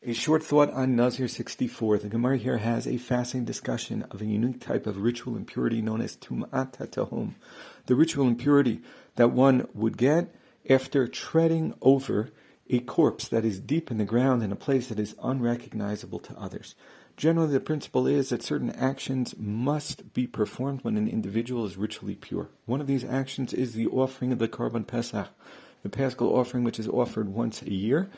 A short thought on Nazir 64. The Gemara here has a fascinating discussion of a unique type of ritual impurity known as Tum'at HaTahom. The ritual impurity that one would get after treading over a corpse that is deep in the ground in a place that is unrecognizable to others. Generally, the principle is that certain actions must be performed when an individual is ritually pure. One of these actions is the offering of the Korban Pesach, the Paschal offering which is offered once a year.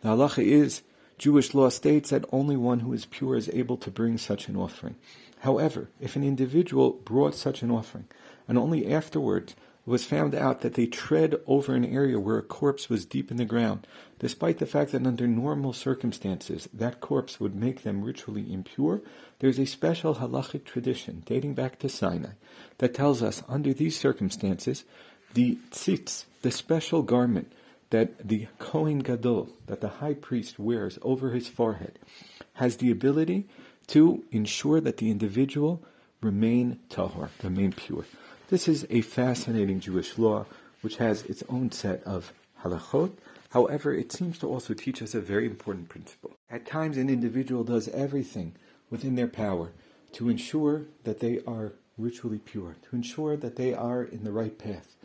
The halacha is Jewish law states that only one who is pure is able to bring such an offering. However, if an individual brought such an offering, and only afterwards was found out that they tread over an area where a corpse was deep in the ground, despite the fact that under normal circumstances that corpse would make them ritually impure, there's a special halachic tradition dating back to Sinai that tells us under these circumstances, the tzitz, the special garment that the Kohen Gadol, that the high priest wears over his forehead, has the ability to ensure that the individual remain tahor, remain pure. This is a fascinating Jewish law which has its own set of halachot. However, it seems to also teach us a very important principle. At times, an individual does everything within their power to ensure that they are ritually pure, to ensure that they are in the right path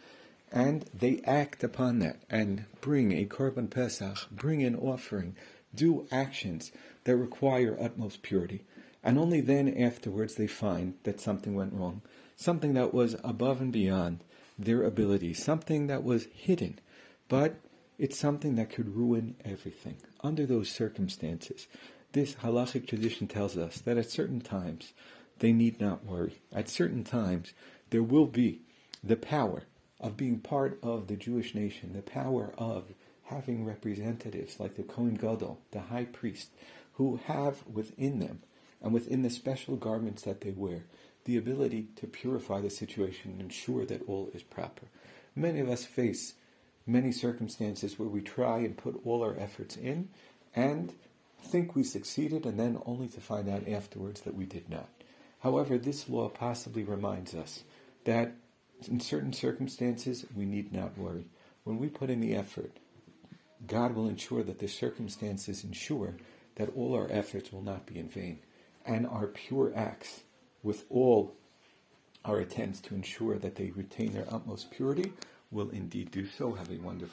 and they act upon that and bring a korban pesach, bring an offering, do actions that require utmost purity. And only then afterwards they find that something went wrong, something that was above and beyond their ability, something that was hidden, but it's something that could ruin everything. Under those circumstances, this halachic tradition tells us that at certain times they need not worry. At certain times there will be the power of being part of the Jewish nation, the power of having representatives like the Kohen Gadol, the high priest, who have within them and within the special garments that they wear the ability to purify the situation and ensure that all is proper. Many of us face many circumstances where we try and put all our efforts in and think we succeeded and then only to find out afterwards that we did not. However, this law possibly reminds us that in certain circumstances, we need not worry. When we put in the effort, God will ensure that the circumstances ensure that all our efforts will not be in vain. And our pure acts, with all our attempts to ensure that they retain their utmost purity, will indeed do so. Have a wonderful